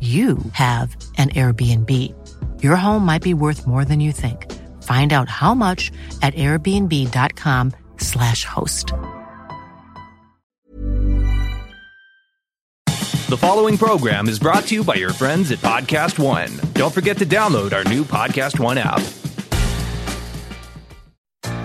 you have an Airbnb. Your home might be worth more than you think. Find out how much at airbnb.com/slash host. The following program is brought to you by your friends at Podcast One. Don't forget to download our new Podcast One app.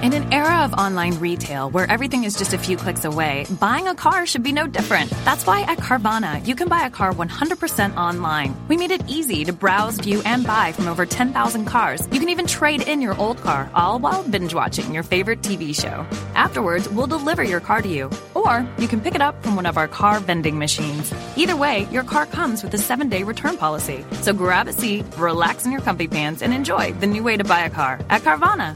In an era of online retail where everything is just a few clicks away, buying a car should be no different. That's why at Carvana, you can buy a car 100% online. We made it easy to browse, view, and buy from over 10,000 cars. You can even trade in your old car, all while binge watching your favorite TV show. Afterwards, we'll deliver your car to you. Or you can pick it up from one of our car vending machines. Either way, your car comes with a seven day return policy. So grab a seat, relax in your comfy pants, and enjoy the new way to buy a car at Carvana.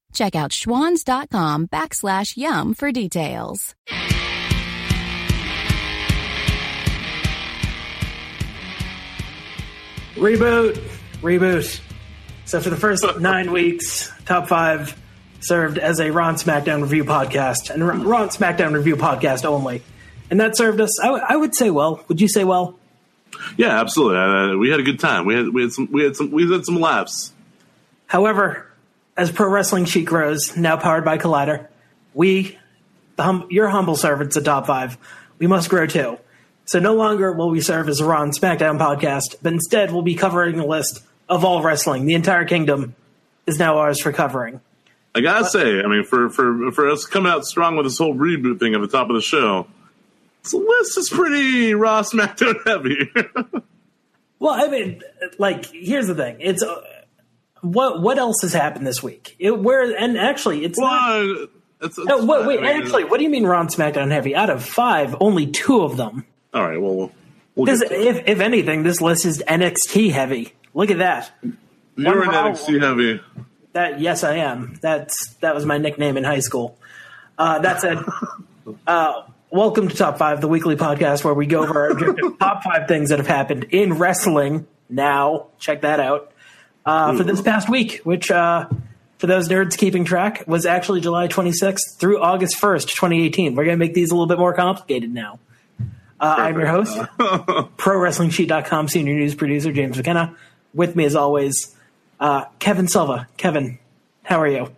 Check out schwans.com backslash yum for details. Reboot, reboot. So for the first nine weeks, top five served as a Raw and SmackDown review podcast and Raw and SmackDown review podcast only, and that served us. I, w- I would say well. Would you say well? Yeah, absolutely. Uh, we had a good time. We had we had some we had some we had some laughs. However, as Pro Wrestling Sheet grows, now powered by Collider, we, the hum- your humble servants at Top Five, we must grow too. So no longer will we serve as a Raw and SmackDown podcast, but instead we'll be covering a list of all wrestling. The entire kingdom is now ours for covering. I gotta say, I mean, for for for us coming out strong with this whole reboot thing at the top of the show, this list is pretty Raw SmackDown heavy. Well, I mean, like, here's the thing: it's uh, what what else has happened this week? It, where and actually, it's not. it's, it's No, wait, wait, I mean, actually, what do you mean Raw and SmackDown heavy? Out of five, only two of them. all right. Well, we'll, we'll Because get to it. if if anything, this list is NXT heavy. Look at that. You're an Raw- NXT heavy. That yes, I am. That's that was my nickname in high school. Uh, that said, uh, welcome to Top Five, the weekly podcast where we go over our top five things that have happened in wrestling. Now, check that out uh, for this past week, which uh, for those nerds keeping track was actually July 26th through August 1st, 2018. We're gonna make these a little bit more complicated now. Uh, I'm your host, ProWrestlingSheet.com senior news producer James McKenna. With me, as always, uh, Kevin Silva. Kevin, how are you?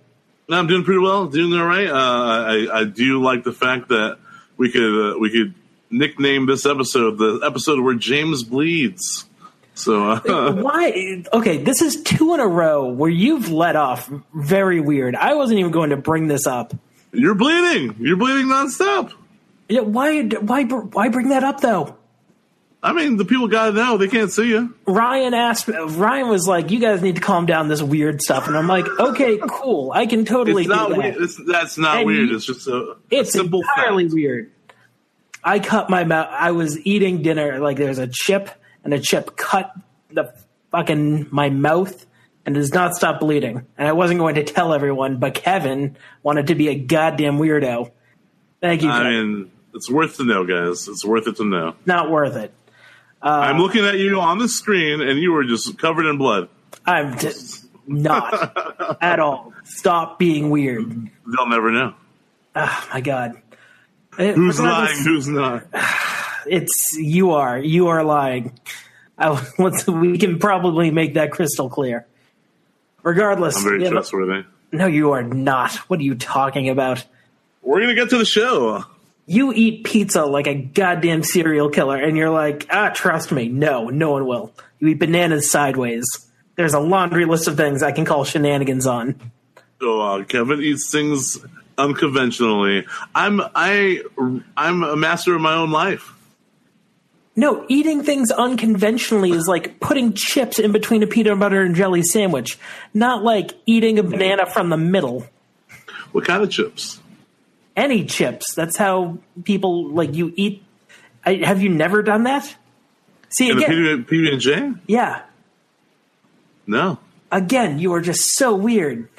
I'm doing pretty well, doing all right. Uh, I, I do like the fact that we could uh, we could nickname this episode the episode where James bleeds. So uh, Why? Okay, this is two in a row where you've let off very weird. I wasn't even going to bring this up. you're bleeding. You're bleeding nonstop. Yeah, why? Why? Why bring that up though? I mean, the people got to know. They can't see you. Ryan asked. Ryan was like, "You guys need to calm down this weird stuff," and I'm like, "Okay, cool. I can totally It's not do that." weird. It's, that's not And weird. you- It's just a, It's a simple entirely fact. weird. I cut my mouth. I was eating dinner. Like there's a chip, and a chip cut the fucking my mouth, and does not stop bleeding. And I wasn't going to tell everyone, but Kevin wanted to be a goddamn weirdo. Thank you. I mean, it's worth to know, guys. It's worth it to know. not worth it. Uh, I'm looking at you on the screen, and you were just covered in blood. I'm just not at all. Stop being weird. They'll never know Oh my god. Who's lying, who's not. It's you are. You are lying. I, we can probably make that crystal clear. Regardless, I'm very we have a- trustworthy. no, you are not. What are you talking about? We're gonna get to the show. You eat pizza like a goddamn serial killer, and you're like, ah, trust me. No, no one will. You eat bananas sideways. There's a laundry list of things I can call shenanigans on. So uh, Kevin eats things unconventionally. I'm I I'm a master of my own life. No, eating things unconventionally is like putting chips in between a peanut butter and jelly sandwich, not like eating a banana from the middle. What kind of chips? Any chips. That's how people like you eat. I, have you never done that? See In the again, PB, PB and J? yeah. No. Again, you are just so weird.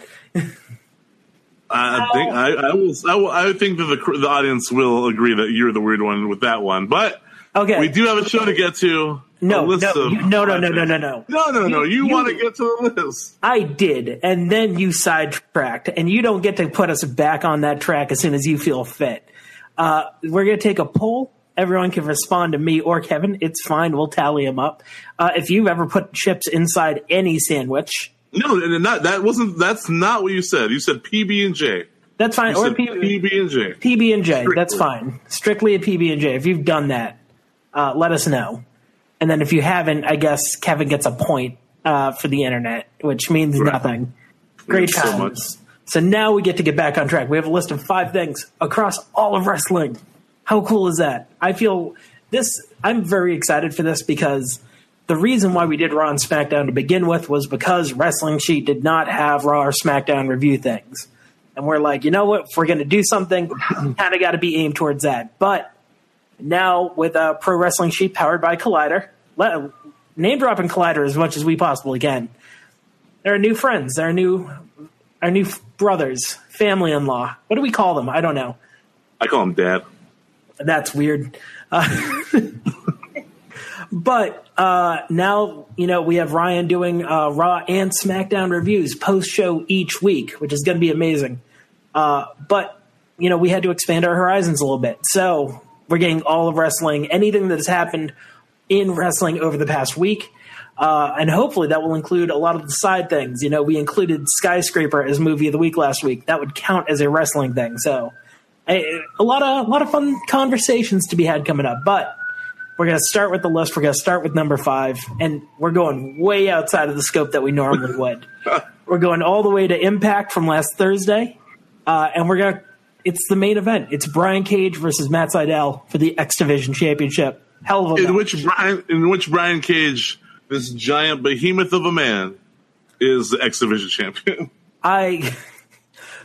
I think I, I will. I, will, I think that the the audience will agree that you're the weird one with that one. But Okay. we do have a show to get to. No, no, you- no, no, no, no, no, no. no, no, no. You, You- want to get to the list? I did, and then you sidetracked, and you don't get to put us back on that track as soon as you feel fit. Uh, we're going to take a poll. Everyone can respond to me or Kevin. It's fine. We'll tally them up. Uh, if you've ever put chips inside any sandwich, No, and not that wasn't. That's not what you said. You said PB and J. that's fine. You Or PB and J. PB and J. That's fine. Strictly a PB and J. If you've done that, uh, let us know. And then if you haven't, I guess Kevin gets a point uh, for the internet, which means Right. nothing. Great Thanks so times. So now we get to get back on track. We have a list of five things across all of wrestling. How cool is that? I feel this. I'm very excited for this because the reason why we did Raw and SmackDown to begin with was because Wrestling Sheet did not have Raw or SmackDown review things. And we're like, you know what? If we're going to do something, kind of got to be aimed towards that. But now with uh, Pro Wrestling Sheet powered by Collider, let, name dropping Collider as much as we possibly can. They're new friends. They're new, our new brothers, family in law. What do we call them? I don't know. I call them Dad. That's weird. Uh, but uh, now, you know, we have Ryan doing uh, Raw and SmackDown reviews post show each week, which is going to be amazing. Uh, but, you know, we had to expand our horizons a little bit. So we're getting all of wrestling, anything that has happened in wrestling over the past week. Uh, and hopefully that will include a lot of the side things. You know, we included Skyscraper as movie of the week last week. That would count as a wrestling thing. So a, a lot of a lot of fun conversations to be had coming up. But we're going to start with the list. We're going to start with number five, and we're going way outside of the scope that we normally would. we're going all the way to Impact from last Thursday, uh, and we're going to. It's the main event. It's Brian Cage versus Matt Sydal for the X Division Championship. Hell of a In match. which Brian, in which Brian Cage, this giant behemoth of a man, is the X Division champion. I.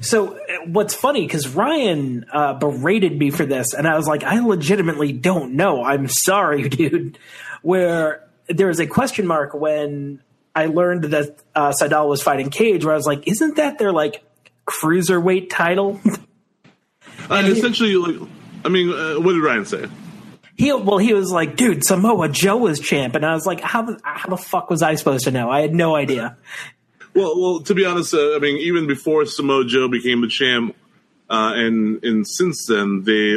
So what's funny because Ryan uh, berated me for this, and I was like, I legitimately don't know. I'm sorry, dude. Where there was a question mark when I learned that uh, Sydal was fighting Cage, where I was like, isn't that their like cruiserweight title? Uh, essentially, like, I mean, uh, what did Ryan say? he well, he was like, dude, Samoa Joe was champ, and I was like, how the how the fuck was I supposed to know? I had no idea. Well, well, to be honest, uh, I mean, even before Samoa Joe became the champ, uh, and and since then, they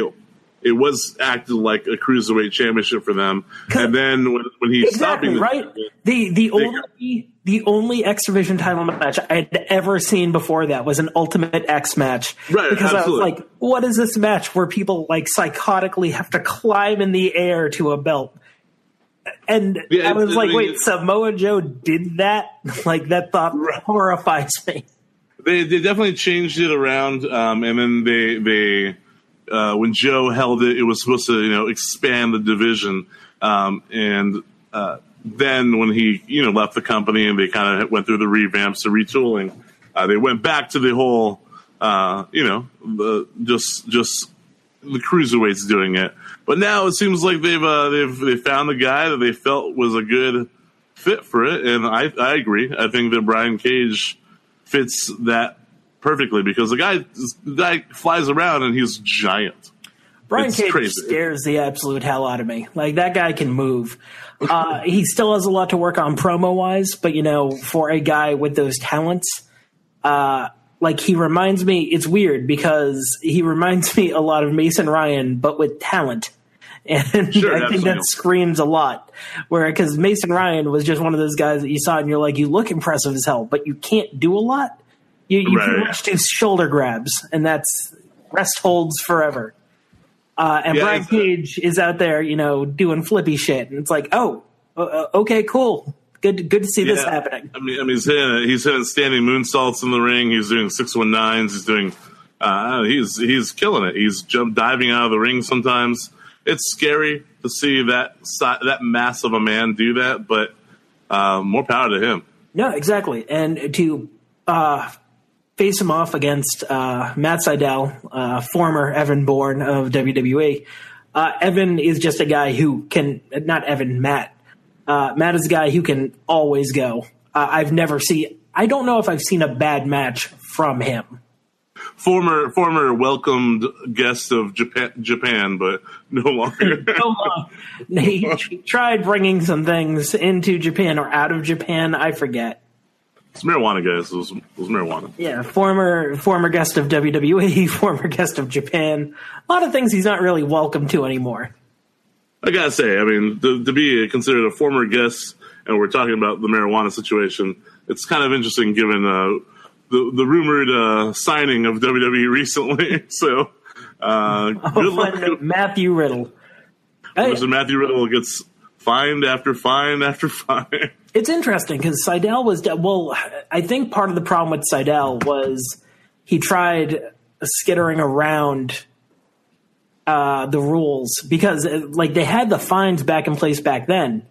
it was acted like a cruiserweight championship for them. And then when, when he stopped Exactly the right. The the only the only X Division title match I had ever seen before that was an Ultimate X match. Right, Because absolutely. I was like, what is this match where people like psychotically have to climb in the air to a belt? And Yeah, I was I like, mean, wait, it- Samoa Joe did that? like that thought horrifies me. they they definitely changed it around, um, and then they they uh, when Joe held it, it was supposed to you know expand the division. Um, and uh, then when he you know left the company and they kind of went through the revamps, the retooling, uh, they went back to the whole uh, you know the just just the cruiserweights doing it. But now it seems like they've uh, they've they found the guy that they felt was a good fit for it, and I I agree. I think that Brian Cage fits that perfectly because the guy the guy flies around and he's giant. Brian It's Cage crazy. scares the absolute hell out of me. Like that guy can move. Uh, he still has a lot to work on promo wise, but you know, for a guy with those talents, uh, like he reminds me. It's weird because he reminds me a lot of Mason Ryan, but with talent. And Sure, I think that screams a lot. Where because Mason Ryan was just one of those guys that you saw and you're like, you look impressive as hell, but you can't do a lot. You, you Right. pretty much do shoulder grabs, and that's rest holds forever. Uh, and Yeah, Brian uh, Cage is out there, you know, doing flippy shit, and it's like, oh, uh, uh, okay, cool, good, good to see this Yeah. happening. I mean, I mean, he's hitting he's hitting standing moonsaults in the ring. He's doing six one nines. He's doing uh, he's he's killing it. He's jump diving out of the ring sometimes. It's scary to see that si- that mass of a man do that, but uh, more power to him. No, exactly. And to uh, face him off against uh, Matt Sydal, uh, former Evan Bourne of WWE. Uh, Evan is just a guy who can, not Evan, Matt. Uh, Matt is a guy who can always go. Uh, I've never seen, I don't know if I've seen a bad match from him. Former former welcomed guest of Japan, Japan but no longer. So long. He tried bringing some things into Japan or out of Japan. I forget. It's marijuana, guys. It was, it was marijuana. Yeah, former former guest of WWE, former guest of Japan. A lot of things he's not really welcome to anymore. I gotta say, I mean, to, to be considered a former guest, and we're talking about the marijuana situation, it's kind of interesting given uh, the the rumored uh, signing of WWE recently. so, uh, good luck. Matthew Riddle. Hey, Mr. Matthew Riddle gets fined after fine after fine. it's interesting because Sydal was well. I think part of the problem with Sydal was he tried skittering around uh, the rules because uh, like they had the fines back in place back then,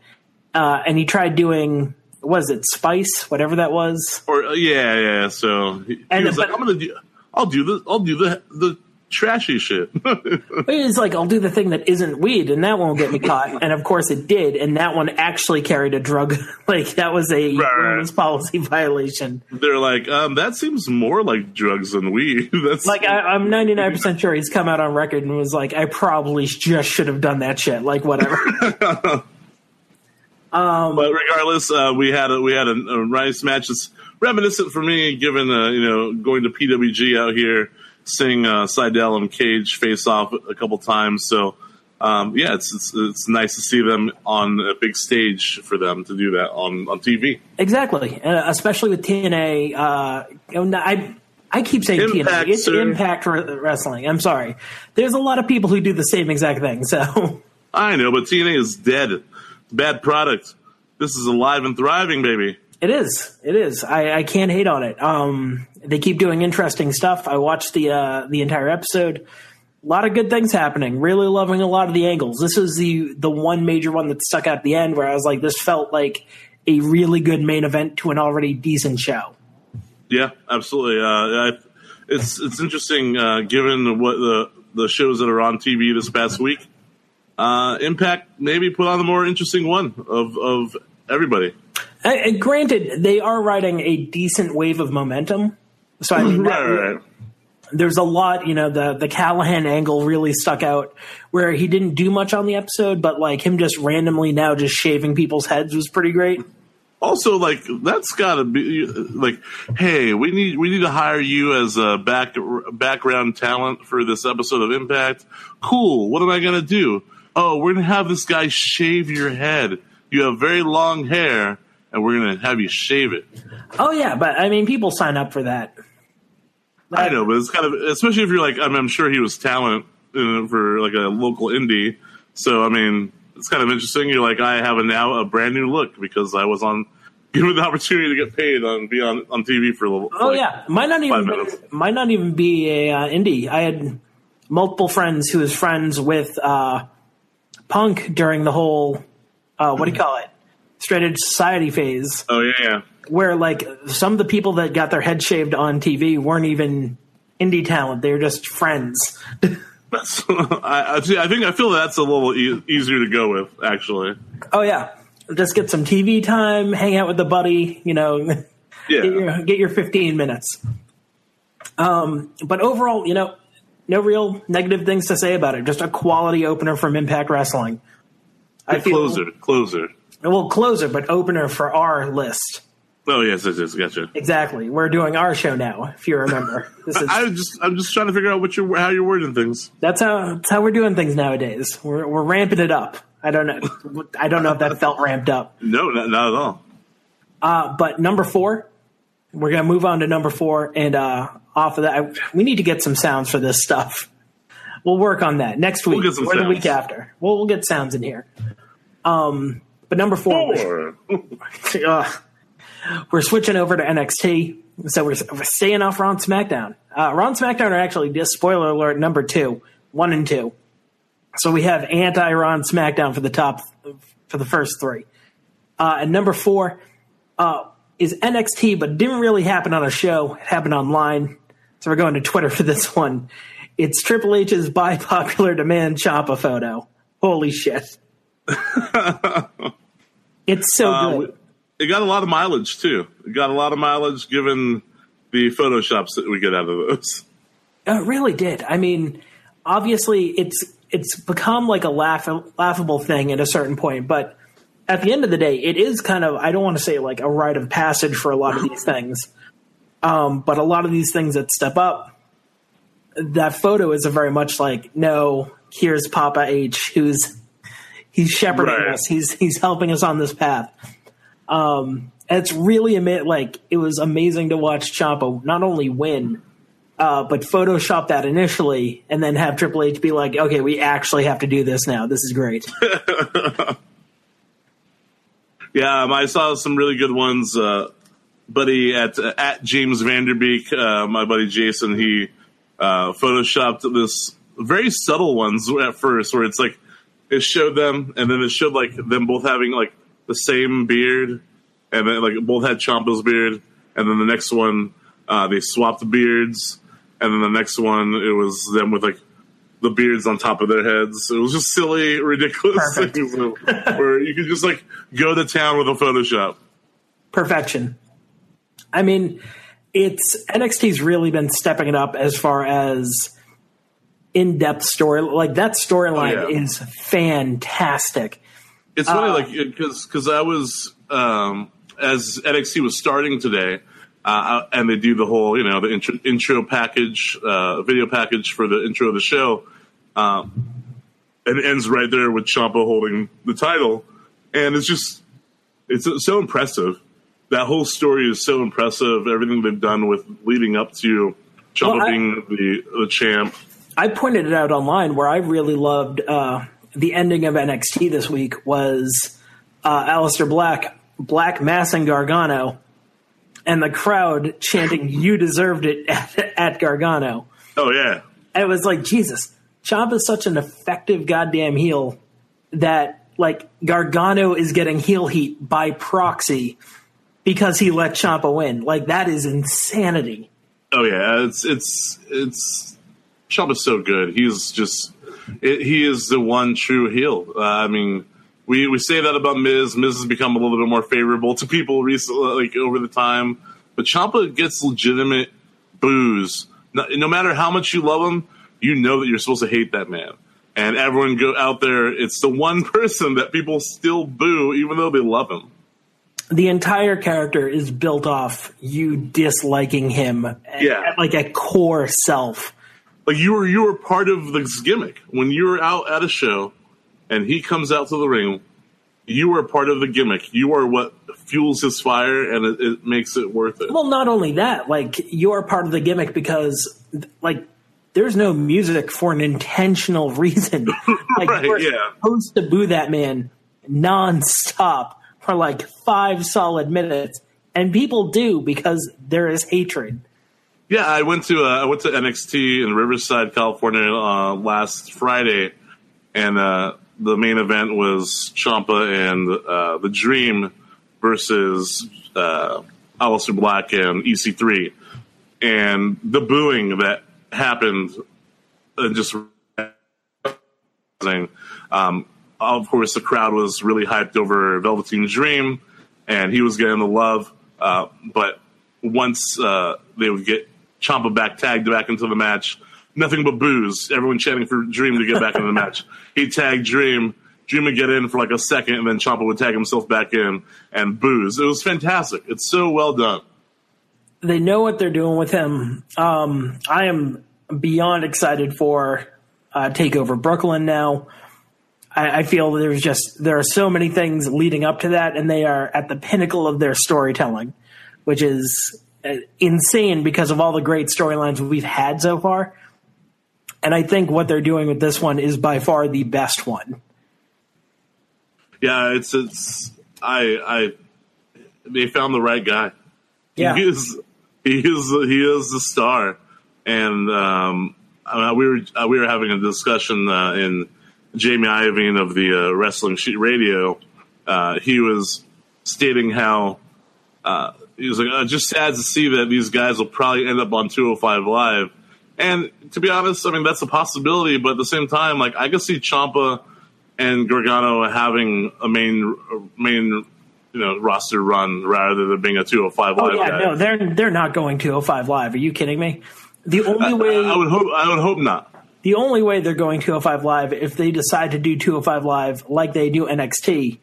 uh, and he tried doing was it spice whatever that was. or uh, yeah, yeah. So he, he And- was like, "I'm gonna do, I'll do the, I'll do the the trashy shit." It's like I'll do the thing that isn't weed, and that won't get me caught. And of course, it did. And that one actually carried a drug. like that was a Right, policy violation. They're like, um, "That seems more like drugs than weed." That's Like I, I'm 99 percent sure he's come out on record and was like, I probably just should have done that shit. Like whatever. but regardless, uh, we had a, we had a, a nice match. It's reminiscent for me, given uh, you know going to PWG out here, seeing uh, Sydal and Cage face off a couple times. So um, yeah, it's, it's it's nice to see them on a big stage for them to do that on on TV. exactly, uh, especially with TNA. Uh, I I keep saying Impact, TNA. It's sir. Impact Wrestling. I'm sorry. There's a lot of people who do the same exact thing. So. I know, but TNA is dead. Bad product. This is alive and thriving, baby. It is. It is. I, I can't hate on it. Um, they keep doing interesting stuff. I watched the uh, the entire episode. A lot of good things happening. Really loving a lot of the angles. This is the the one major one that stuck out at the end where I was like, this felt like a really good main event to an already decent show. Yeah, absolutely. Uh, I, it's it's interesting uh, given what the the shows that are on TV this past week. Uh, Impact maybe put on the more interesting one of of everybody. And, and granted, they are riding a decent wave of momentum. So I mean, Right, right, right. there's a lot, you know, the the Callihan angle really stuck out where he didn't do much on the episode, but like him just randomly now just shaving people's heads was pretty great. Also, like that's got to be like, hey, we need we need to hire you as a back background talent for this episode of Impact. Cool. What am I gonna do? Oh, we're gonna have this guy shave your head. You have very long hair, and we're gonna have you shave it. Oh yeah, but I mean people sign up for that. I know, but it's kind of especially if you're like I'm, I'm sure he was talent uh, for like a local indie. So I mean, it's kind of interesting. You're like I have a now a brand new look because I was on given the opportunity to get paid on be on on TV for a little. Oh like, yeah, might not even minutes. might not even be a uh, indie. I had multiple friends who was friends with uh, Punk during the whole uh, what do you call it? Straight Society phase, Oh yeah, yeah. where like some of the people that got their head shaved on TV weren't even indie talent; they were just friends. That's, I, I think I feel that's a little e- easier to go with, actually. Oh yeah, just get some TV time, hang out with the buddy, you know, Yeah. get, your, get your 15 minutes. Um, but overall, you know, no real negative things to say about it. Just a quality opener from Impact Wrestling. I feel closer, closer. Well closer, but opener for our list. Oh yes, yes, yes. Gotcha. Exactly. We're doing our show now, if you remember. This is I just, I'm just trying to figure out what you, how you're wording things. that's how that's how we're doing things nowadays. We're we're ramping it up. I don't know. I don't know if that felt ramped up. No, not, not at all. Uh, but number four, we're gonna move on to number four, and uh, off of that, I, we need to get some sounds for this stuff. We'll work on that next week We'll or the week after. We'll, we'll get sounds in here. Um, but number four, Or- Ugh. we're switching over to NXT. So we're, we're staying off Raw and SmackDown. Uh, Raw and SmackDown are actually just spoiler alert number two, one and two. So we have anti Raw and SmackDown for the top for the first three. Uh, and number four uh, is NXT, but didn't really happen on a show. It happened online. So we're going to Twitter for this one. It's Triple H's by popular demand Ciampa photo. Holy shit. it's so Uh, good. it got a lot of mileage too. It got a lot of mileage given the photoshops that we get out of those. Oh, It really did. I mean, obviously, it's it's become like a laugh, laughable thing at a certain point, but at the end of the day, it is kind of I don't want to say like a rite of passage for a lot of these things, um, but a lot of these things that step up, that photo is a very much like no, here's Papa H, who's he's shepherding Right. us, he's he's helping us on this path. Um, it's really ama- like it was amazing to watch Ciampa not only win uh, but Photoshop that initially and then have Triple H be like, okay, we actually have to do this now. This is great. Yeah, um, I saw some really good ones. Uh, buddy at uh, at James Vanderbeek, uh, my buddy Jason, he uh, photoshopped this very subtle ones at first, where it's like it showed them, and then it showed like them both having like the same beard, and then like both had Ciampa's beard, and then the next one uh, they swapped beards, and then the next one it was them with like the beards on top of their heads. It was just silly, ridiculous Perfect. things where you could just like go to town with a Photoshop. Perfection. I mean, it's NXT's really been stepping it up as far as in depth story. Like that storyline Oh, yeah. is fantastic. It's funny, like because because I was um, as NXT was starting today, uh, and they do the whole you know the intro, intro package, uh, video package for the intro of the show. Um, and it ends right there with Ciampa holding the title, and it's just it's so impressive. That whole story is so impressive. Everything they've done with leading up to Ciampa Well, being the the champ. I pointed it out online where I really loved uh, the ending of NXT this week was uh, Aleister Black, Black and Gargano, and the crowd chanting, You deserved it at, at Gargano. Oh yeah, And it was like, Jesus, Champ is such an effective goddamn heel that, like, Gargano is getting heel heat by proxy because he let Ciampa win. Like, that is insanity. Oh yeah, it's it's it's Ciampa's so good. He's just it, he is the one true heel. Uh, I mean, we we say that about Miz. Miz has become a little bit more favorable to people recently, like over the time. But Ciampa gets legitimate boos. No, no matter how much you love him, you know that you're supposed to hate that man. And everyone go out there. It's the one person that people still boo, even though they love him. the entire character is built off you disliking him at- Yeah. at like a core self. Like you were you were part of this gimmick when you were out at a show and he comes out to the ring you were part of the gimmick you are what fuels his fire and it, it makes it worth it Well, not only that, like you're part of the gimmick because like there's no music for an intentional reason. Like Right, you're yeah. supposed to boo that man nonstop for like five solid minutes. And people do because there is hatred. Yeah i went to uh, i went to nxt in riverside california uh, last friday and uh, the main event was Ciampa and uh, the Dream versus uh, Aleister Black and EC3, and the booing that happened, uh, just um, of course, the crowd was really hyped over Velveteen Dream, and he was getting the love. Uh, but once uh, they would get Ciampa back tagged back into the match, nothing but boos. Everyone chanting for Dream to get back into the match. He tagged Dream. Dream would get in for like a second, and then Ciampa would tag himself back in and boos. It was fantastic. It's so well done. They know what they're doing with him. Um, I am beyond excited for uh, Takeover Brooklyn now. I, I feel there's just there are so many things leading up to that, and they are at the pinnacle of their storytelling, which is insane because of all the great storylines we've had so far. And I think what they're doing with this one is by far the best one. Yeah, it's it's I I they found the right guy. Yeah, he is he is he is the star, and um, uh, we were uh, we were having a discussion uh, in Jamie Iovine of the uh, Wrestling Sheet Radio. Uh, he was stating how uh, he was like, oh, just sad to see that these guys will probably end up on 205 Live. And to be honest, I mean that's a possibility, but at the same time, like I could see Ciampa and Gargano having a main main you know roster run rather than being a 205 live. Oh yeah, guy. no, they're they're not going 205 live. Are you kidding me? The only way I, I would hope I would hope not. The only way they're going 205 live if they decide to do 205 live like they do NXT,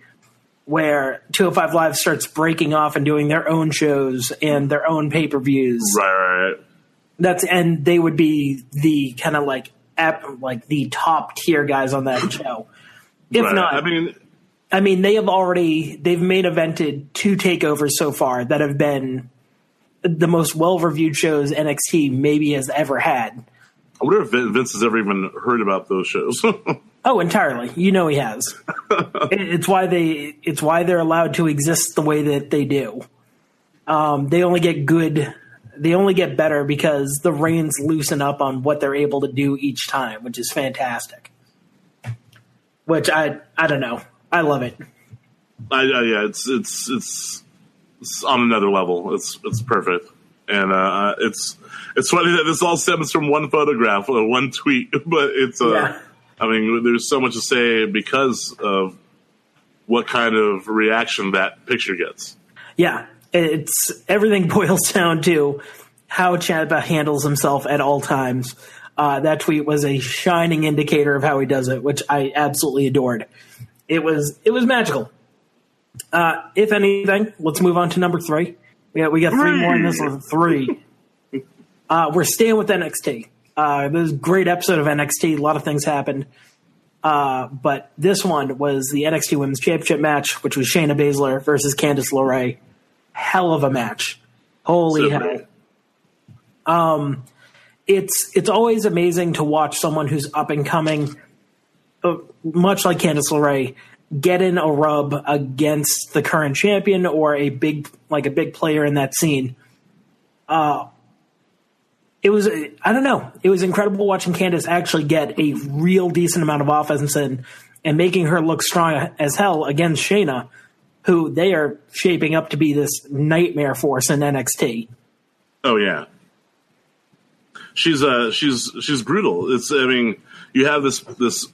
where 205 live starts breaking off and doing their own shows and their own pay per views. Right, right, right. That's and they would be the kind of like ep, like the top tier guys on that show. If right. not, I mean, I mean they have already they've main evented two takeovers so far that have been the most well reviewed shows NXT maybe has ever had. I wonder if Vince has ever even heard about those shows. oh, entirely. You know he has. it's why they. It's why they're allowed to exist the way that they do. Um, they only get good. They only get better because the reins loosen up on what they're able to do each time, which is fantastic. Which I I don't know. I love it. I, I, yeah, it's, it's it's it's on another level. It's it's perfect, and uh, it's it's funny that this all stems from one photograph or one tweet, but it's uh, yeah. I mean, there's so much to say because of what kind of reaction that picture gets. Yeah, it's everything boils down to how Ciampa handles himself at all times. Uh, that tweet was a shining indicator of how he does it, which I absolutely adored. It was it was magical. Uh, if anything, let's move on to number three. We got we got three more in this one. Three. Uh, we're staying with NXT. Uh, this great episode of NXT. A lot of things happened. Uh, but this one was the NXT Women's Championship match, which was Shayna Baszler versus Candice LeRae. Hell of a match. Holy so hell. Um, it's it's always amazing to watch someone who's up and coming, uh, much like Candice LeRae, get in a rub against the current champion or a big like a big player in that scene. Uh, it was I don't know. It was incredible watching Candice actually get a real decent amount of offense and and making her look strong as hell against Shayna, who they are shaping up to be this nightmare force in NXT. Oh yeah, she's uh she's she's brutal. It's I mean you have this this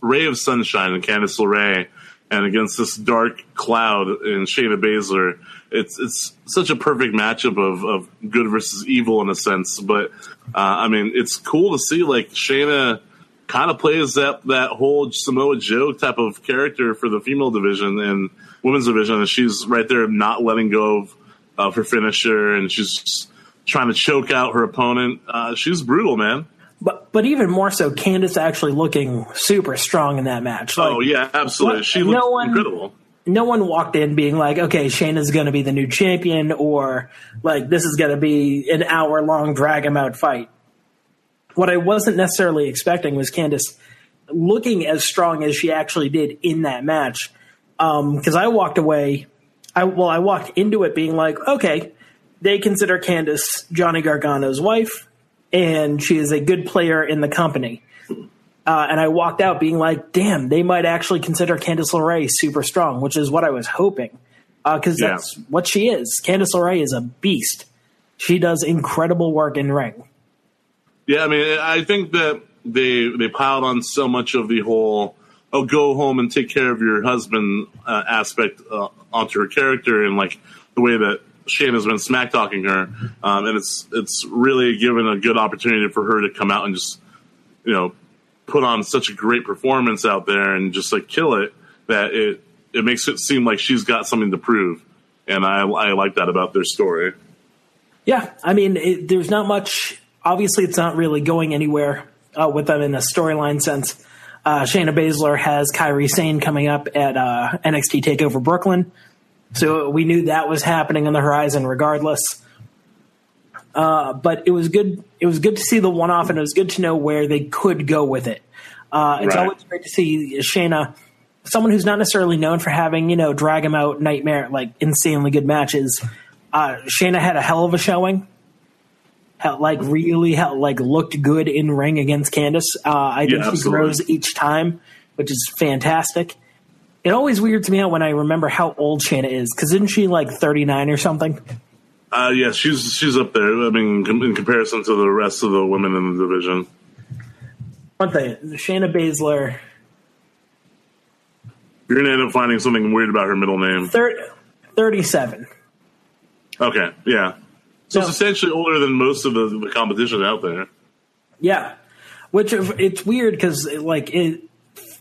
ray of sunshine in Candice LeRae and against this dark cloud in Shayna Baszler. It's it's such a perfect matchup of, of good versus evil in a sense. But uh, I mean, it's cool to see like Shayna kind of plays that that whole Samoa Joe type of character for the female division and women's division, and she's right there not letting go of, of her finisher, and she's trying to choke out her opponent. Uh, she's brutal, man. But even more so, Candice actually looking super strong in that match. Like, oh yeah, absolutely. What, she looks no one, incredible. No one walked in being like, "Okay, Shayna's going to be the new champion," or like, "This is going to be an hour long drag him out fight." What I wasn't necessarily expecting was Candice looking as strong as she actually did in that match. Because um, I walked away, I well, I walked into it being like, "Okay, they consider Candice Johnny Gargano's wife." And she is a good player in the company. Uh, and I walked out being like, damn, they might actually consider Candice LeRae super strong, which is what I was hoping. Because uh, yeah. that's what she is. Candice LeRae is a beast. She does incredible work in ring. Yeah, I mean, I think that they they piled on so much of the whole oh go home and take care of your husband uh, aspect uh, onto her character and like the way that Shane has been smack talking her, um, and it's it's really given a good opportunity for her to come out and just you know put on such a great performance out there and just like kill it that it it makes it seem like she's got something to prove, and I I like that about their story. Yeah, I mean, it, there's not much. Obviously, it's not really going anywhere uh, with them in a storyline sense. Uh, Shayna Baszler has Kairi Sane coming up at uh, NXT Takeover Brooklyn, so we knew that was happening on the horizon, regardless. Uh, but it was good. It was good to see the one off, and it was good to know where they could go with it. Uh, it's right. always great to see Shayna, someone who's not necessarily known for having you know drag him out nightmare like insanely good matches. Uh, Shayna had a hell of a showing. like really, like looked good in ring against Candice. Uh, I think yeah, she grows each time, which is fantastic. It always weirds me out when I remember how old Shayna is because isn't she like thirty nine or something? Uh, yeah, she's she's up there. I mean, in comparison to the rest of the women in the division. One thing, Shayna Baszler. You're gonna end up finding something weird about her middle name. 30, 37. Okay, yeah. So, it's essentially older than most of the, the competition out there. Yeah, which it's weird because like it,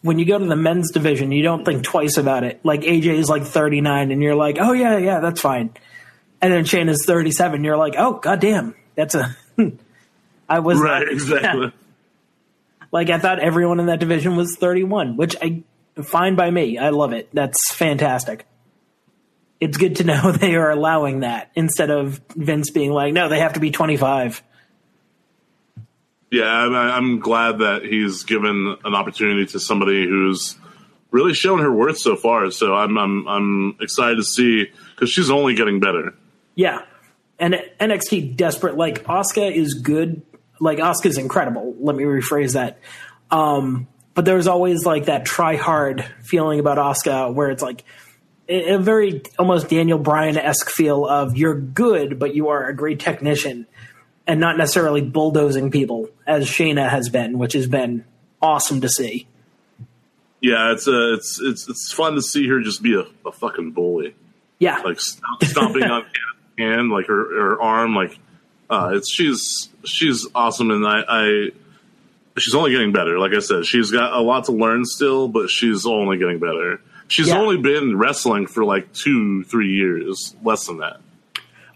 when you go to the men's division, you don't think twice about it. Like AJ is like 39, and you're like, oh yeah, yeah, that's fine and then Shane is 37. You're like, oh goddamn, that's a. I was right, not, exactly. Yeah. Like I thought everyone in that division was 31, which I fine by me. I love it. That's fantastic. It's good to know they are allowing that instead of Vince being like, no, they have to be 25. Yeah, I'm glad that he's given an opportunity to somebody who's really shown her worth so far. So I'm I'm I'm excited to see because she's only getting better. Yeah. And NXT desperate like Asuka is good. Like Asuka's incredible. Let me rephrase that. Um, but there's always like that try hard feeling about Asuka where it's like a very almost Daniel Bryan esque feel of you're good, but you are a great technician and not necessarily bulldozing people as Shayna has been, which has been awesome to see. Yeah, it's uh, it's it's it's fun to see her just be a, a fucking bully. Yeah, like stomping on hand, like her, her arm, like uh, it's she's she's awesome, and I, I she's only getting better. Like I said, she's got a lot to learn still, but she's only getting better. She's yeah. only been wrestling for like two, three years, less than that.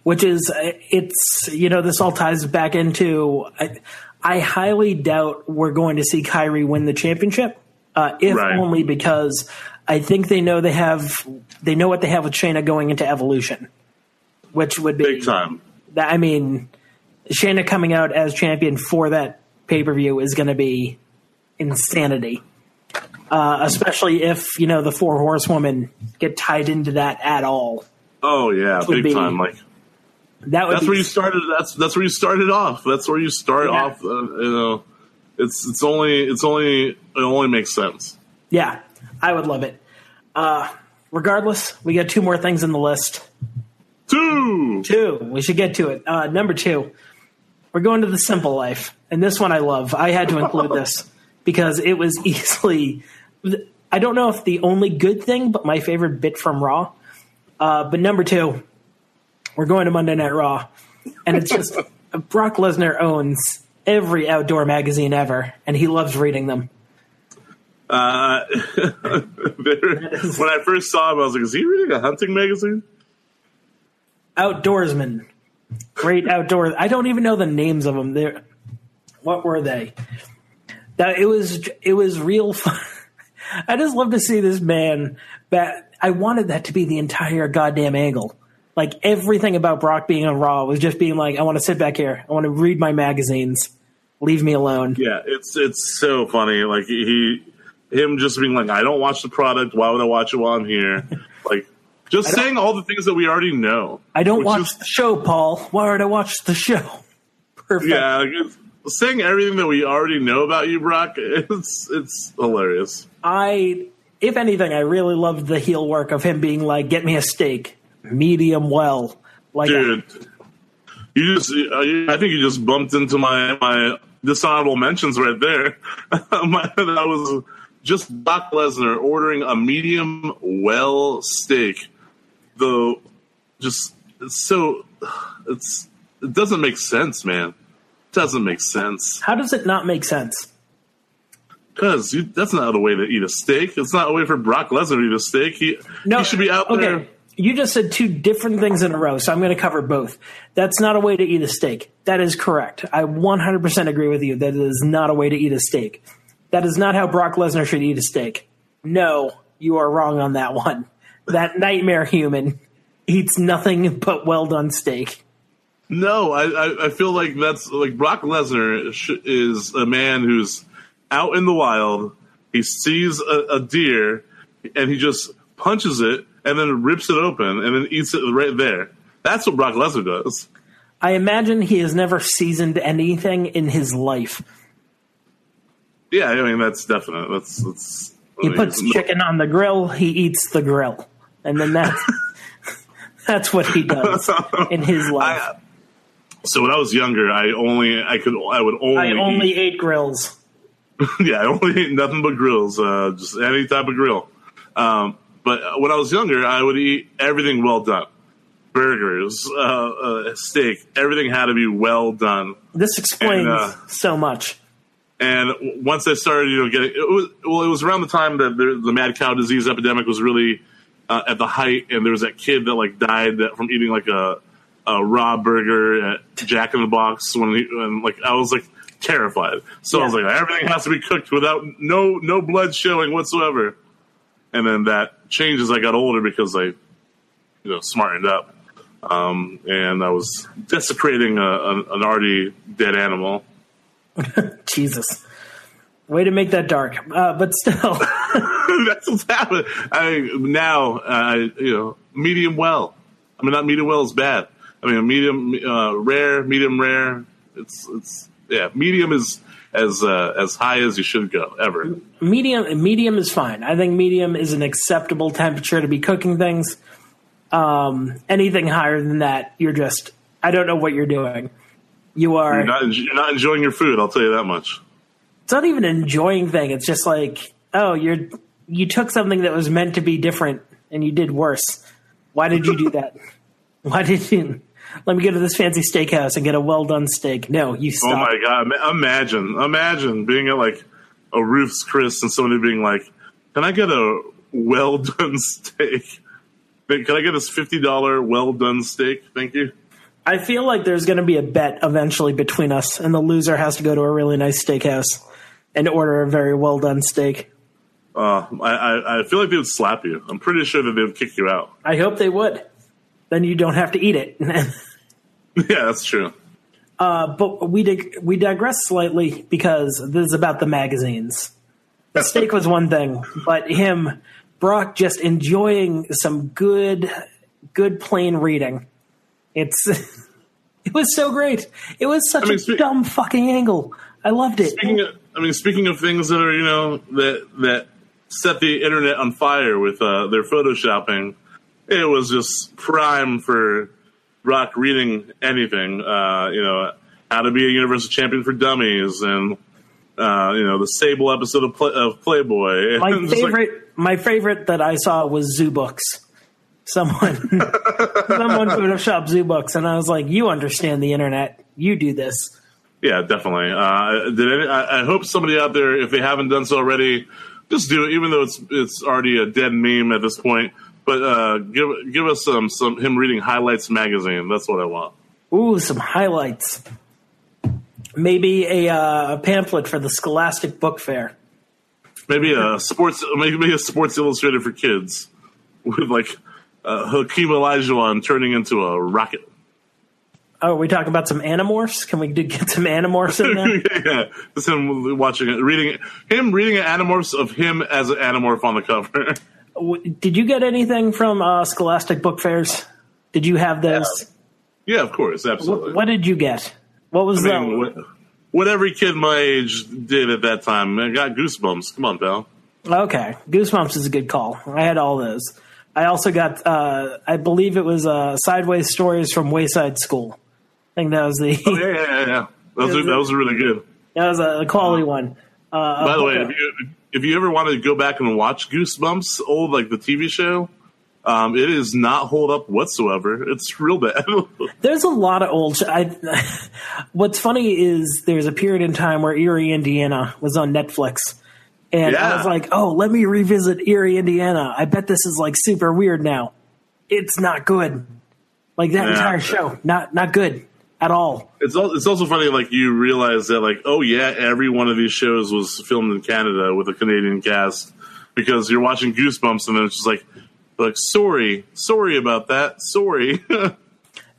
Which is, it's you know, this all ties back into. I, I highly doubt we're going to see Kairi win the championship, uh, if right. only because I think they know they have they know what they have with Shayna going into Evolution which would be big time. I mean, Shayna coming out as champion for that pay per view is going to be insanity. Uh, especially if you know the four horsewomen get tied into that at all. Oh yeah, big be, time! Like that. that's be, where you started. That's that's where you started off. That's where you start yeah. off. Uh, you know, it's it's only it's only it only makes sense. Yeah, I would love it. Uh, regardless, we got two more things in the list. Two. Two. We should get to it. Uh, number two. We're going to the simple life. And this one I love. I had to include this because it was easily, I don't know if the only good thing, but my favorite bit from Raw. Uh, but number two, we're going to Monday Night Raw. And it's just Brock Lesnar owns every outdoor magazine ever, and he loves reading them. Uh, when I first saw him, I was like, is he reading a hunting magazine? outdoorsman, great outdoors. I don't even know the names of them. There, what were they? That it was it was real fun. I just love to see this man. That I wanted that to be the entire goddamn angle. Like everything about Brock being on Raw was just being like, I want to sit back here. I want to read my magazines. Leave me alone. Yeah, it's it's so funny. Like he him just being like, I don't watch the product. Why would I watch it while I'm here? like just saying all the things that we already know. I don't watch is, the show, Paul. Why would I watch the show? Perfect. Yeah, saying everything that we already know about you, Brock. It's it's hilarious. I, if anything, I really loved the heel work of him being like, "Get me a steak, medium well." Like, Dude, you just uh, I think you just bumped into my my dishonorable mentions right there. my, that was just Brock Lesnar ordering a medium well steak. The just it's so it's it doesn't make sense, man. It doesn't make sense how does it not make sense? because that's not the way to eat a steak. It's not a way for Brock Lesnar to eat a steak. He No, he should be out okay. there. You just said two different things in a row, so I'm going to cover both. That's not a way to eat a steak. That is correct. I 100% agree with you that is not a way to eat a steak. That is not how Brock Lesnar should eat a steak. No, you are wrong on that one. That nightmare human eats nothing but well done steak. No, I, I, I feel like that's like Brock Lesnar is a man who's out in the wild. He sees a, a deer and he just punches it and then rips it open and then eats it right there. That's what Brock Lesnar does. I imagine he has never seasoned anything in his life. Yeah, I mean that's definite. That's that's. I He mean, puts chicken on the grill, he eats the grill. And then that's that's what he does in his life. I, so when I was younger, I only I could I would only, I only eat, ate grills. yeah I only ate nothing but grills, uh, just any type of grill. Um, but when I was younger, I would eat everything well done, burgers, uh, uh, steak, everything had to be well done. This explains And, uh, so much. And once I started, you know, getting it was well, it was around the time that the, the mad cow disease epidemic was really uh, at the height, and there was that kid that like died that, from eating like a, a raw burger at Jack in the Box when he and like I was like terrified. So I was like, everything has to be cooked without no no blood showing whatsoever. And then that changed as I got older because I, you know, smartened up, um, and I was desecrating a, an, an already dead animal. Jesus. Way to make that dark. Uh, but still, That's what's happening. I now, uh, you know, medium well. I mean, not medium well is bad. I mean, medium uh, rare, medium rare. It's it's yeah, medium is as uh, as high as you should go ever. medium medium is fine. I think medium is an acceptable temperature to be cooking things. Um, anything higher than that, you're just I don't know what you're doing. You are You're not you're not enjoying your food. I'll tell you that much. it's not even an enjoying thing. It's just like, oh, you're you took something that was meant to be different and you did worse. Why did you do that? Why did you? Let me go to this fancy steakhouse and get a well done steak. No, you stop. Oh stop. my god! Imagine, imagine being at like a Ruth's Chris and somebody being like, "Can I get a well done steak? Can I get this fifty dollar well done steak? Thank you." I feel like there's going to be a bet eventually between us, and the loser has to go to a really nice steakhouse and order a very well done steak. Uh, I, I I feel like they would slap you. I'm pretty sure that they would kick you out. I hope they would. Then you don't have to eat it. yeah, that's true. uh, but we dig- we digress slightly because this is about the magazines. The steak was one thing, but him, Brock, just enjoying some good, good plain reading. It's it was so great. It was such I mean, a spe- dumb fucking angle. I loved it. Speaking of, I mean, speaking of things that are you know that that set the internet on fire with uh, their photoshopping, it was just prime for Brock reading anything. Uh, you know, how to be a Universal Champion for Dummies, and uh, you know the Sable episode of, Play, of Playboy. My just like- favorite, my favorite that I saw was Zoo Books. Someone, someone photoshopped Zoo Books, and I was like, "You understand the internet? You do this." Yeah, definitely. Uh, did any, I, I hope somebody out there, if they haven't done so already, just do it. Even though it's it's already a dead meme at this point, but uh, give give us some some him reading highlights magazine. That's what I want. Ooh, some highlights. Maybe a, uh, a pamphlet for the Scholastic Book Fair. Maybe a sports maybe a Sports Illustrated for kids with like uh, Hakeem Olajuwon turning into a rocket. Oh, are we talking about some Animorphs? Can we do, get some Animorphs in there? yeah, just him watching it, reading it, him reading an Animorphs of him as an Animorph on the cover. W- Did you get anything from uh, Scholastic Book Fairs? Did you have those? yeah, of course, absolutely. What, what did you get? What was I mean, the? what, what every kid my age did at that time. I got goosebumps. Come on, pal. Okay, Goosebumps is a good call. I had all those. I also got, uh, I believe it was uh, Sideways Stories from Wayside School. I think that was the Oh, yeah, yeah, yeah, yeah. That was, that was really good. that was a quality one. Uh, By the way, if you, if you ever wanted to go back and watch Goosebumps, old like the TV show, um, it is not hold up whatsoever. It's real bad. There's a lot of old. Sh- I, what's funny is there's a period in time where Erie, Indiana was on Netflix. And I was like, oh, let me revisit Erie, Indiana. I bet this is like super weird now. It's not good. Like that Yeah. entire show, not not good at all. it's al- it's also funny like you realize that like oh yeah, every one of these shows was filmed in Canada with a Canadian cast because you're watching Goosebumps and then it's just like like sorry, sorry about that, sorry.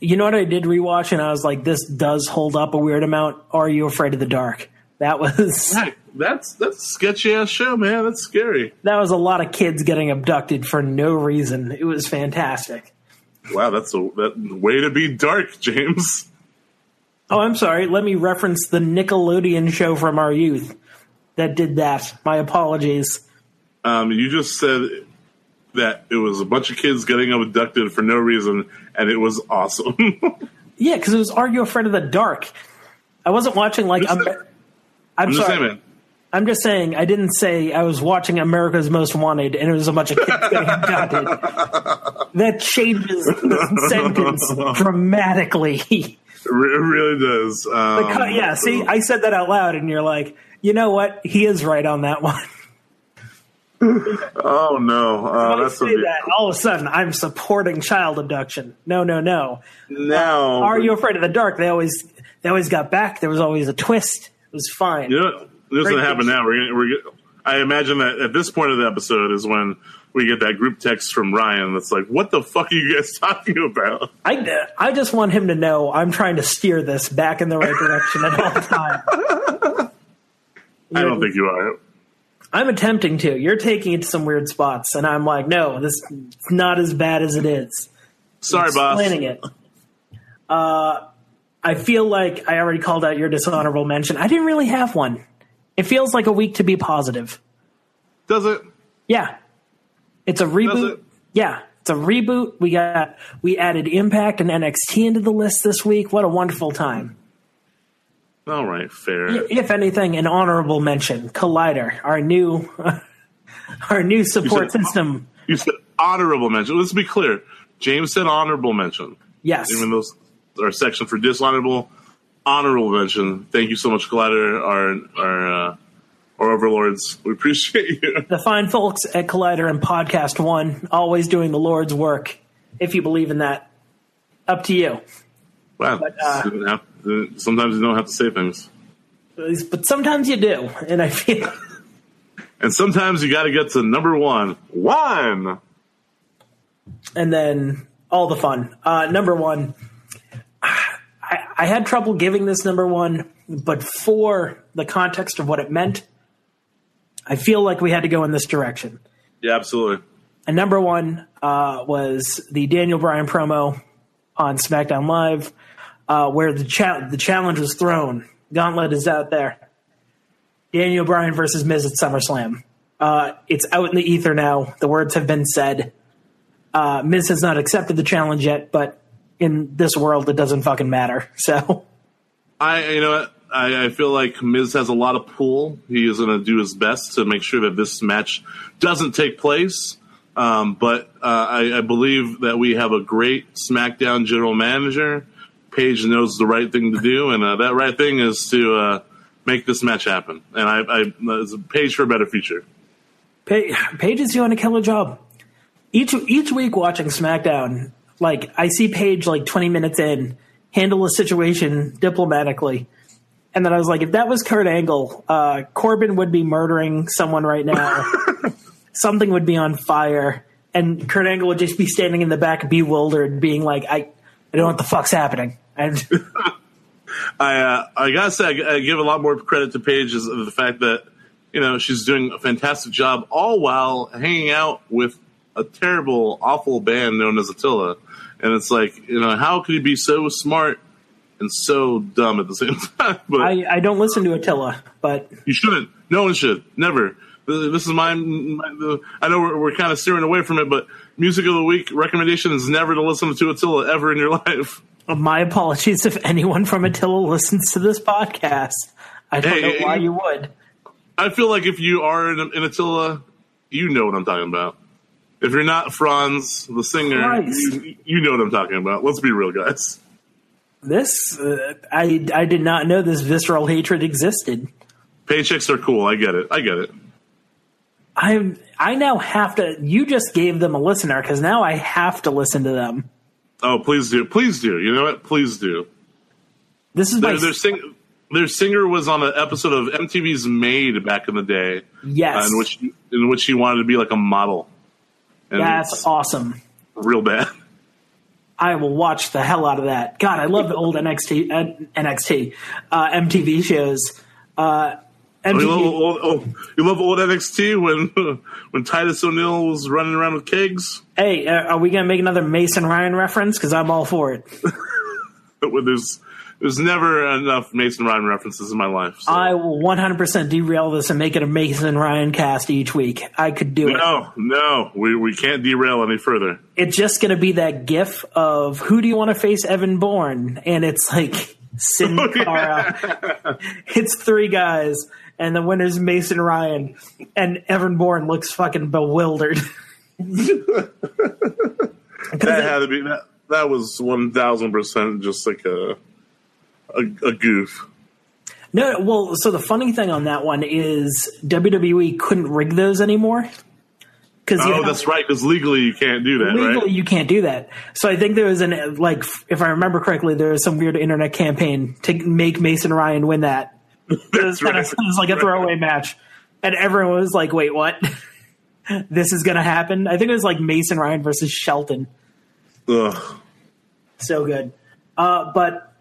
You know what I did rewatch, and I was like, this does hold up a weird amount. Are you afraid of the dark? That was that's that's a sketchy ass show, man. That's scary. that was a lot of kids getting abducted for no reason. It was fantastic. Wow, that's a that way to be dark, James. Oh, I'm sorry. Let me reference the Nickelodeon show from our youth that did that. My apologies. Um, you just said that it was a bunch of kids getting abducted for no reason, and it was awesome. Yeah, because it was Are You Afraid of the Dark? I wasn't watching like. I'm, I'm just sorry. saying. I'm just saying. I didn't say I was watching America's Most Wanted, and it was a bunch of kids getting abducted. that changes the sentence dramatically. It really does. Um, yeah, see, I said that out loud, and you're like, you know what? He is right on that one. Oh no, uh, that's say a, that all of a sudden I'm supporting child abduction. No, no, no. now. Are you afraid of the dark? They always they always got back. There was always a twist. It was fine. You know what- what's Great going to happen now? We're gonna, we're I imagine that at this point of the episode is when we get that group text from Ryan that's like, "What the fuck are you guys talking about?" I, I just want him to know I'm trying to steer this back in the right direction at all times. I don't think you are. I'm attempting to. You're taking it to some weird spots, and I'm like, no, this is not as bad as it is. Sorry, boss. Explaining it. Uh, I feel like I already called out your dishonorable mention. I didn't really have one. It feels like a week to be positive. Does it? Yeah. It's a reboot. it? Yeah. It's a reboot. We got we added Impact and NXT into the list this week. What a wonderful time. All right, fair. If anything, an honorable mention. Collider, our new our new support said- system. You said honorable mention. Let's be clear. James said honorable mention. Yes. Even though our section for dishonorable, honorable mention. Thank you so much, Collider, our our uh, our overlords. We appreciate you. The fine folks at Collider and Podcast One always doing the Lord's work. If you believe in that. Up to you. Wow. uh, Didn't sometimes you don't have to say things, But sometimes you do. And I feel and sometimes you got to get to number one. One. and then all the fun. Uh, number one, I, I had trouble giving this number one, but for the context of what it meant, I feel like we had to go in this direction. Yeah, absolutely. And number one uh, was the Daniel Bryan promo on SmackDown Live, uh, where the cha- the challenge was thrown. Gauntlet is out there. Daniel Bryan versus Miz at SummerSlam. Uh, it's out in the ether now. The words have been said. Uh, Miz has not accepted the challenge yet, but in this world, it doesn't fucking matter. So I, you know, what? I, I feel like Miz has a lot of pull. He is going to do his best to make sure that this match doesn't take place. Um, but uh, I, I believe that we have a great SmackDown general manager. Paige knows the right thing to do, and uh, that right thing is to uh, make this match happen. And I, I it's Paige for a better future. Pa- Paige is doing a killer job. Each each week watching SmackDown, like I see Paige like 20 minutes in handle a situation diplomatically, and then I was like, if that was Kurt Angle, uh, Corbin would be murdering someone right now. Something would be on fire, and Kurt Angle would just be standing in the back, bewildered, being like, I, I don't know what the fuck's happening. And I uh, I gotta say, I, I give a lot more credit to Paige is the fact that you know she's doing a fantastic job, all while hanging out with a terrible, awful band known as Attila. And it's like, you know, how could he be so smart and so dumb at the same time. But I, I don't listen to Attila, but you shouldn't. No one should. Never. This is my. my I know we're, we're kind of steering away from it, but music of the week recommendation is never to listen to Attila ever in your life. Uh, my apologies if anyone from Attila listens to this podcast. I don't Hey, know why you- you would. I feel like if you are in, in Attila, you know what I'm talking about. If you're not Fronz, the singer, you, you know what I'm talking about. Let's be real, guys. This uh, I I did not know this visceral hatred existed. Paychecks are cool. I get it. I get it. I I now have to. You just gave them a listener because now I have to listen to them. Oh, please do. Please do. You know what? Please do. This is my Their, their, sing, their singer was on an episode of MTV's Made back in the day. Yes. uh, in which in which he wanted to be like a model. And that's awesome. real bad. I will watch the hell out of that. God, I love the old NXT NXT uh, MTV shows. Uh, Oh, you, love old, oh, you love old NXT when when Titus O'Neil was running around with kegs. hey, uh, are we gonna make another Mason Ryan reference? Because I'm all for it. But there's there's never enough Mason Ryan references in my life. so- I will 100% derail this and make it a Mason Ryan cast each week. I could do it. no, no, we we can't derail any further. It's just going to be that gif of who do you want to face Evan Bourne? And it's like Sin oh, Cara. it's three guys, and the winner's Mason Ryan. And Evan Bourne looks fucking bewildered. That had to be that. That was one thousand percent just like a, a a goof. No, well, so the funny thing on that one is WWE couldn't rig those anymore. Because Oh, that's right. Because legally you can't do that, legally right? you can't do that. So I think there was an like, if I remember correctly, there was some weird internet campaign to make Mason Ryan win that. It was, kind of, right. it was like a throwaway match, and everyone was like, "Wait, what? this is gonna happen?" I think it was like Mason Ryan versus Shelton. Ugh. So good, uh, but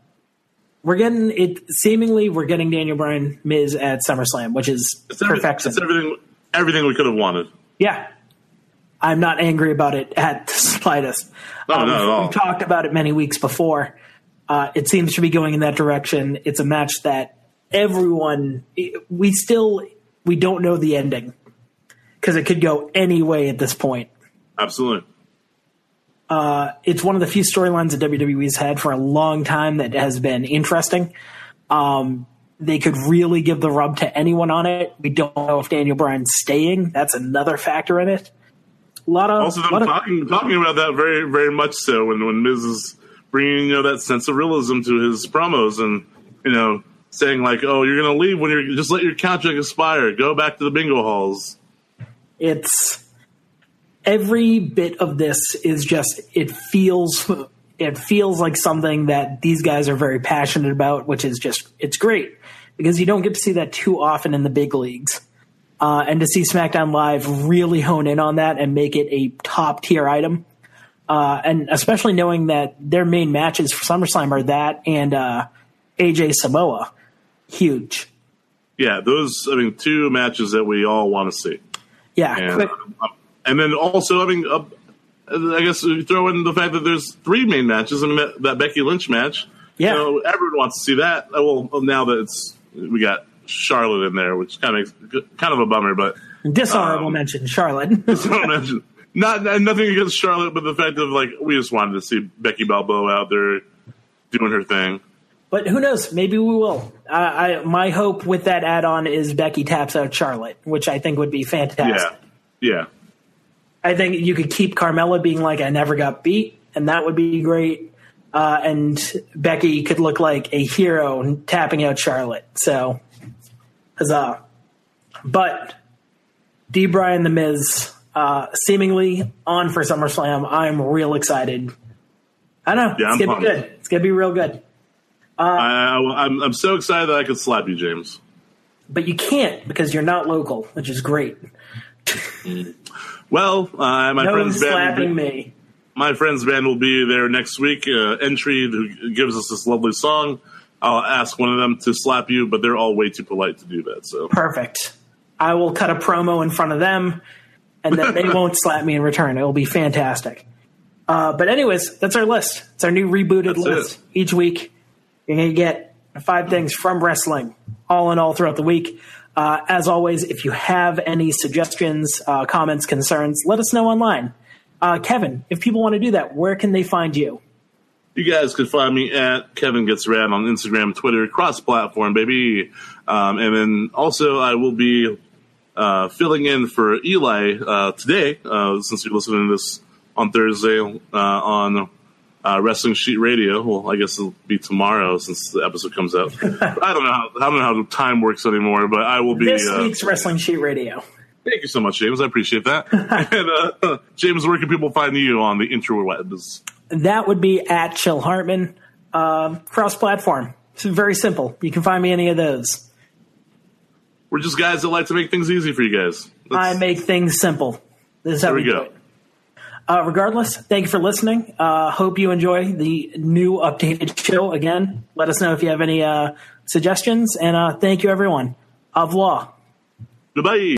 we're getting it. Seemingly, we're getting Daniel Bryan Miz at SummerSlam, which is It's, perfection. it's everything. Everything we could have wanted. Yeah. I'm not angry about it at the slightest. No, Um, not at all. We've talked about it many weeks before. Uh, it seems to be going in that direction. It's a match that everyone, we still, we don't know the ending because it could go any way at this point. Absolutely. It's one of the few storylines that WWE's had for a long time that has been interesting. Um, they could really give the rub to anyone on it. We don't know if Daniel Bryan's staying. That's another factor in it. A lot of, Also, lot of- talking talking about that very very much so when when Miz is bringing you know that sense of realism to his promos and you know saying like, oh, you're gonna leave when you're just let your contract expire. Go back to the bingo halls. it's every bit of this is just it feels it feels like something that these guys are very passionate about which is just it's great. Because you don't get to see that too often in the big leagues. Uh, and to see smackdown live really hone in on that and make it a top tier item. Uh, and especially knowing that their main matches for SummerSlam are that and uh, AJ Samoa. Huge. Yeah, those I mean two matches that we all want to see. yeah. And, quick, uh, and then also, I mean, uh, I guess you throw in the fact that there's three main matches. I mean, that, Becky Lynch match. Yeah. You know, everyone wants to see that. Uh, Well, now that it's we got Charlotte in there, which kind of makes kind of a bummer, but dishonorable um, mention Charlotte don't mention not nothing against Charlotte, but the fact of like we just wanted to see Becky Balboa out there doing her thing. But who knows? Maybe we will. I, I my hope with that add-on is Becky taps out Charlotte, which I think would be fantastic. Yeah, yeah. I think you could keep Carmella being like, "I never got beat," and that would be great. Uh, and Becky could look like a hero tapping out Charlotte. So, huzzah! But D. Bryan the Miz, uh, seemingly on for SummerSlam. I'm real excited. I don't know. Yeah, it's I'm gonna be pumped. good. It's gonna be real good. I, I, I'm I'm so excited that I could slap you, James. but you can't because you're not local, which is great. Well, uh, my no friend's band. slapping will be- me. My friend's band will be there next week. Uh, entry who gives us this lovely song. I'll ask one of them to slap you, but they're all way too polite to do that. So Perfect. I will cut a promo in front of them, and then they won't slap me in return. It will be fantastic. Uh, but anyways, that's our list. It's our new rebooted That's list it. each week. You're to get five things from wrestling all in all throughout the week. Uh, as always, if you have any suggestions, uh, comments, concerns, let us know online. Uh, Kevin, if people want to do that, where can they find you? You guys can find me at Kevin Gets Rad on Instagram, Twitter, cross platform, baby. Um, and then also, I will be uh, filling in for Eli uh, today, uh, since you're listening to this on Thursday on uh, Wrestling Sheet Radio. Well, I guess it'll be tomorrow since the episode comes out. I don't know how I don't know how time works anymore, but I will be This uh, week's Wrestling Sheet Radio. Thank you so much, James. I appreciate that. and uh, James, where can people find you on the interwebs? That would be at Chill Hartman, uh, cross platform. It's very simple. You can find me any of those. We're just guys that like to make things easy for you guys. I make things simple. This is how There we, we go. Uh, regardless, thank you for listening. Uh, hope you enjoy the new updated show. Again, let us know if you have any uh, suggestions. And uh, thank you, everyone. Au revoir. Goodbye.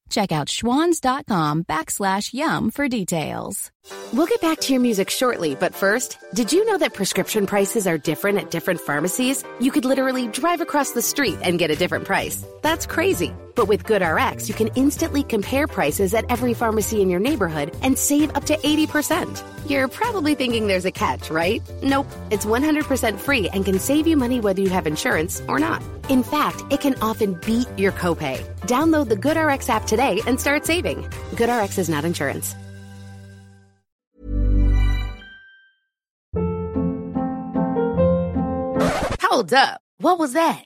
Check out schwans.com backslash yum for details. We'll get back to your music shortly, but first, did you know that prescription prices are different at different pharmacies? You could literally drive across the street and get a different price. That's crazy. But with GoodRx, you can instantly compare prices at every pharmacy in your neighborhood and save up to 80%. You're probably thinking there's a catch, right? Nope. It's 100% free and can save you money whether you have insurance or not. In fact, it can often beat your copay. Download the GoodRx app today and start saving. GoodRx is not insurance. Hold up. What was that?